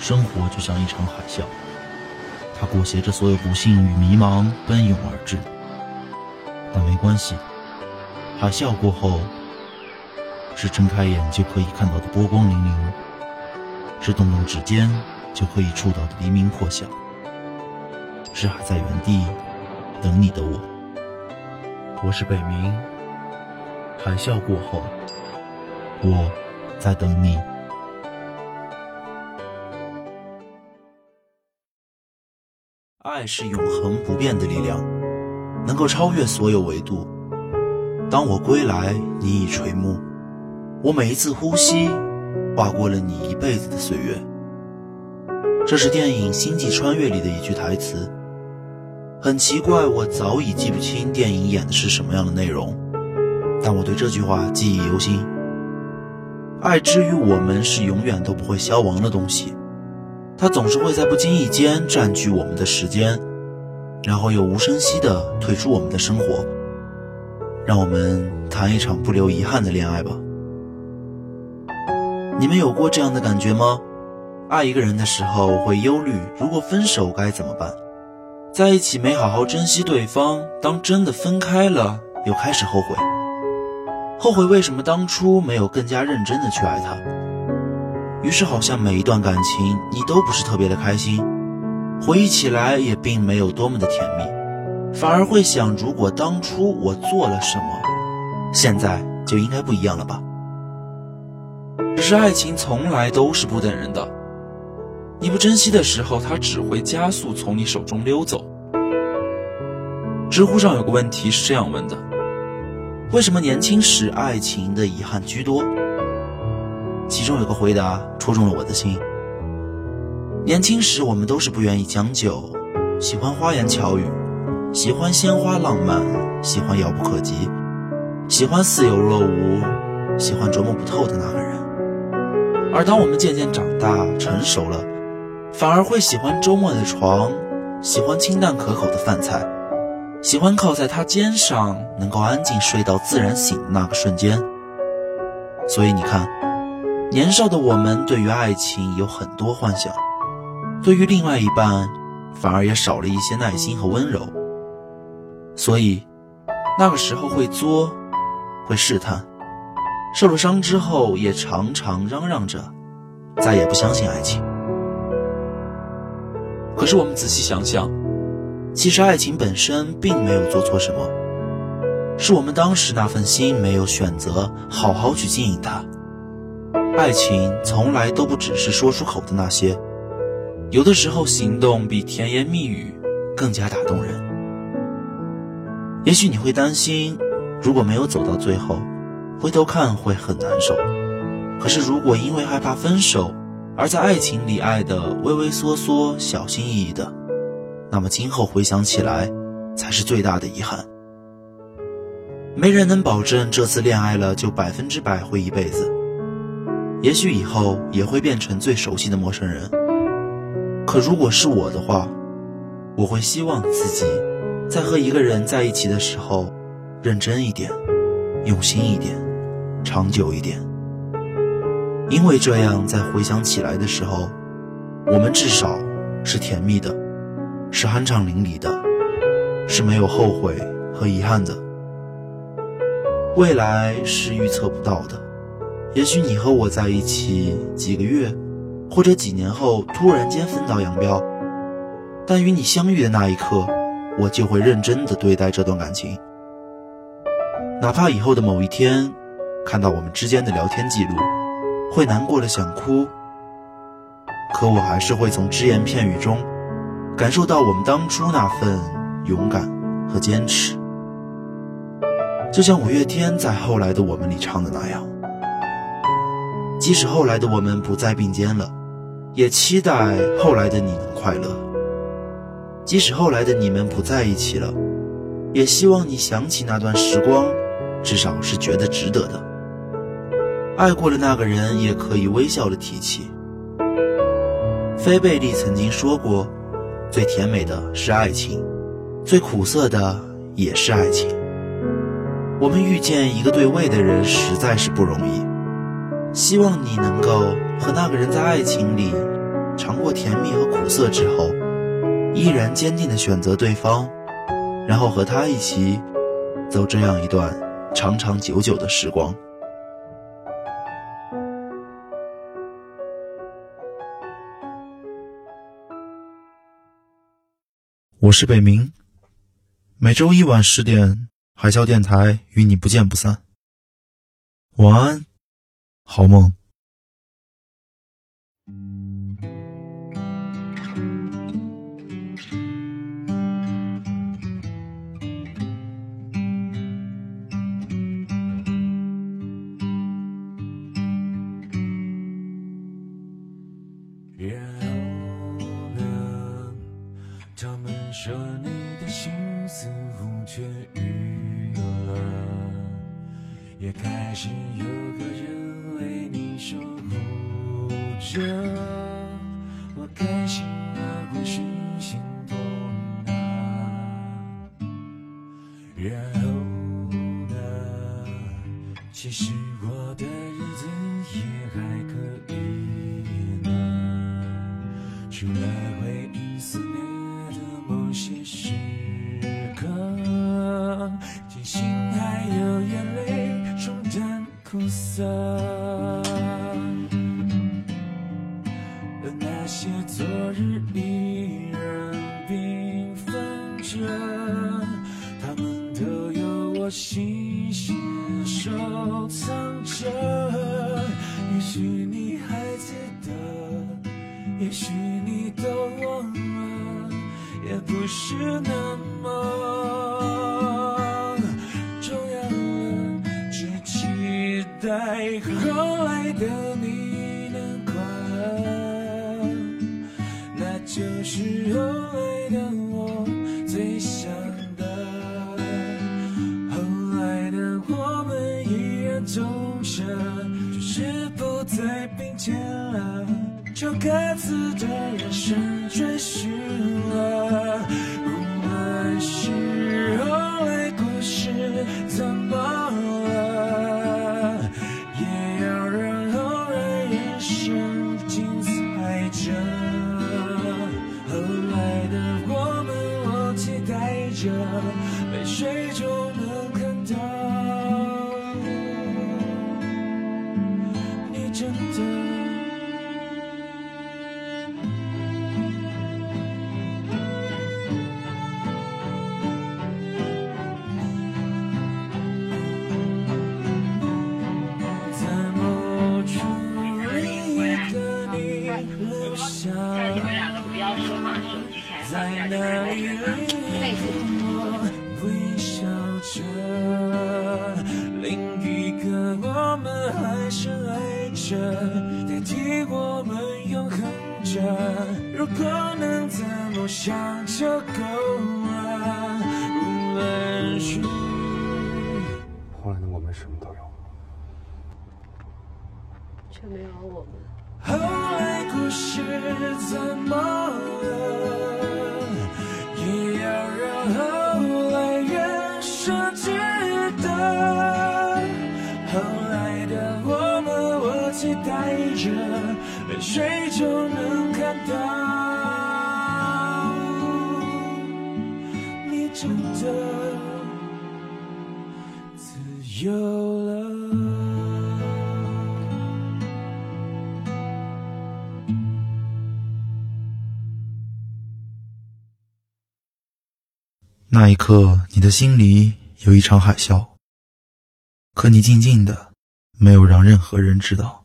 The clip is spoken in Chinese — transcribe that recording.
生活就像一场海啸，它裹挟着所有不幸与迷茫奔涌而至。但没关系，海啸过后，是睁开眼就可以看到的波光粼粼，是动动指尖就可以触到的黎明破晓，是还在原地等你的我。我是北冥，海啸过后，我在等你。爱是永恒不变的力量，能够超越所有维度。当我归来，你已垂暮。我每一次呼吸，划过了你一辈子的岁月。这是电影《星际穿越》里的一句台词。很奇怪，我早已记不清电影演的是什么样的内容，但我对这句话记忆犹新。爱之于我们是永远都不会消亡的东西。它总是会在不经意间占据我们的时间，然后又无声息地退出我们的生活。让我们谈一场不留遗憾的恋爱吧。你们有过这样的感觉吗？爱一个人的时候会忧虑，如果分手该怎么办？在一起没好好珍惜对方，当真的分开了，又开始后悔。后悔为什么当初没有更加认真的去爱他。于是，好像每一段感情你都不是特别的开心，回忆起来也并没有多么的甜蜜，反而会想：如果当初我做了什么，现在就应该不一样了吧？只是爱情从来都是不等人的，你不珍惜的时候，它只会加速从你手中溜走。知乎上有个问题是这样问的：为什么年轻时爱情的遗憾居多？其中有个回答戳中了我的心。年轻时，我们都是不愿意将就，喜欢花言巧语，喜欢鲜花浪漫，喜欢遥不可及，喜欢似有若无，喜欢琢磨不透的那个人。而当我们渐渐长大成熟了，反而会喜欢周末的床，喜欢清淡可口的饭菜，喜欢靠在他肩上，能够安静睡到自然醒的那个瞬间。所以你看。年少的我们对于爱情有很多幻想，对于另外一半反而也少了一些耐心和温柔，所以那个时候会作，会试探，受了伤之后也常常嚷嚷着再也不相信爱情。可是我们仔细想想，其实爱情本身并没有做错什么，是我们当时那份心没有选择好好去经营它。爱情从来都不只是说出口的那些，有的时候行动比甜言蜜语更加打动人。也许你会担心，如果没有走到最后，回头看会很难受。可是如果因为害怕分手，而在爱情里爱的畏畏缩缩、小心翼翼的，那么今后回想起来，才是最大的遗憾。没人能保证这次恋爱了就百分之百会一辈子。也许以后也会变成最熟悉的陌生人。可如果是我的话，我会希望自己在和一个人在一起的时候，认真一点，用心一点，长久一点。因为这样，在回想起来的时候，我们至少是甜蜜的，是酣畅淋漓的，是没有后悔和遗憾的。未来是预测不到的。也许你和我在一起几个月，或者几年后突然间分道扬镳，但与你相遇的那一刻，我就会认真的对待这段感情。哪怕以后的某一天，看到我们之间的聊天记录，会难过的想哭，可我还是会从只言片语中，感受到我们当初那份勇敢和坚持。就像五月天在后来的我们里唱的那样。即使后来的我们不再并肩了，也期待后来的你能快乐。即使后来的你们不在一起了，也希望你想起那段时光，至少是觉得值得的。爱过的那个人也可以微笑的提起。菲贝利曾经说过：“最甜美的是爱情，最苦涩的也是爱情。”我们遇见一个对味的人，实在是不容易。希望你能够和那个人在爱情里尝过甜蜜和苦涩之后，依然坚定的选择对方，然后和他一起走这样一段长长久久的时光。我是北冥，每周一晚十点，海啸电台与你不见不散。晚安，好梦。然后呢？他们说你的心似乎痊愈了，也开始有个人为你守护着。我开心啊，或是心痛啊。然后呢？其实我的我细心收藏着。也许你还记得，也许你都忘了，也不是那么重要了。只期待后来的你能快乐。那就是是不再并肩了，就各自的人生追寻了。无论是后来故事怎么了，也要让后来人生精彩着。后来的我们，我期待着，泪水中微笑着，另一个我们还深爱着，代替我们永恒着。如果能怎么想就够了，无论是。后来的我们什么都有。却没有我们。后来故事怎么了？谁就能看到，你真的自由了。那一刻，你的心里有一场海啸，可你静静的，没有让任何人知道。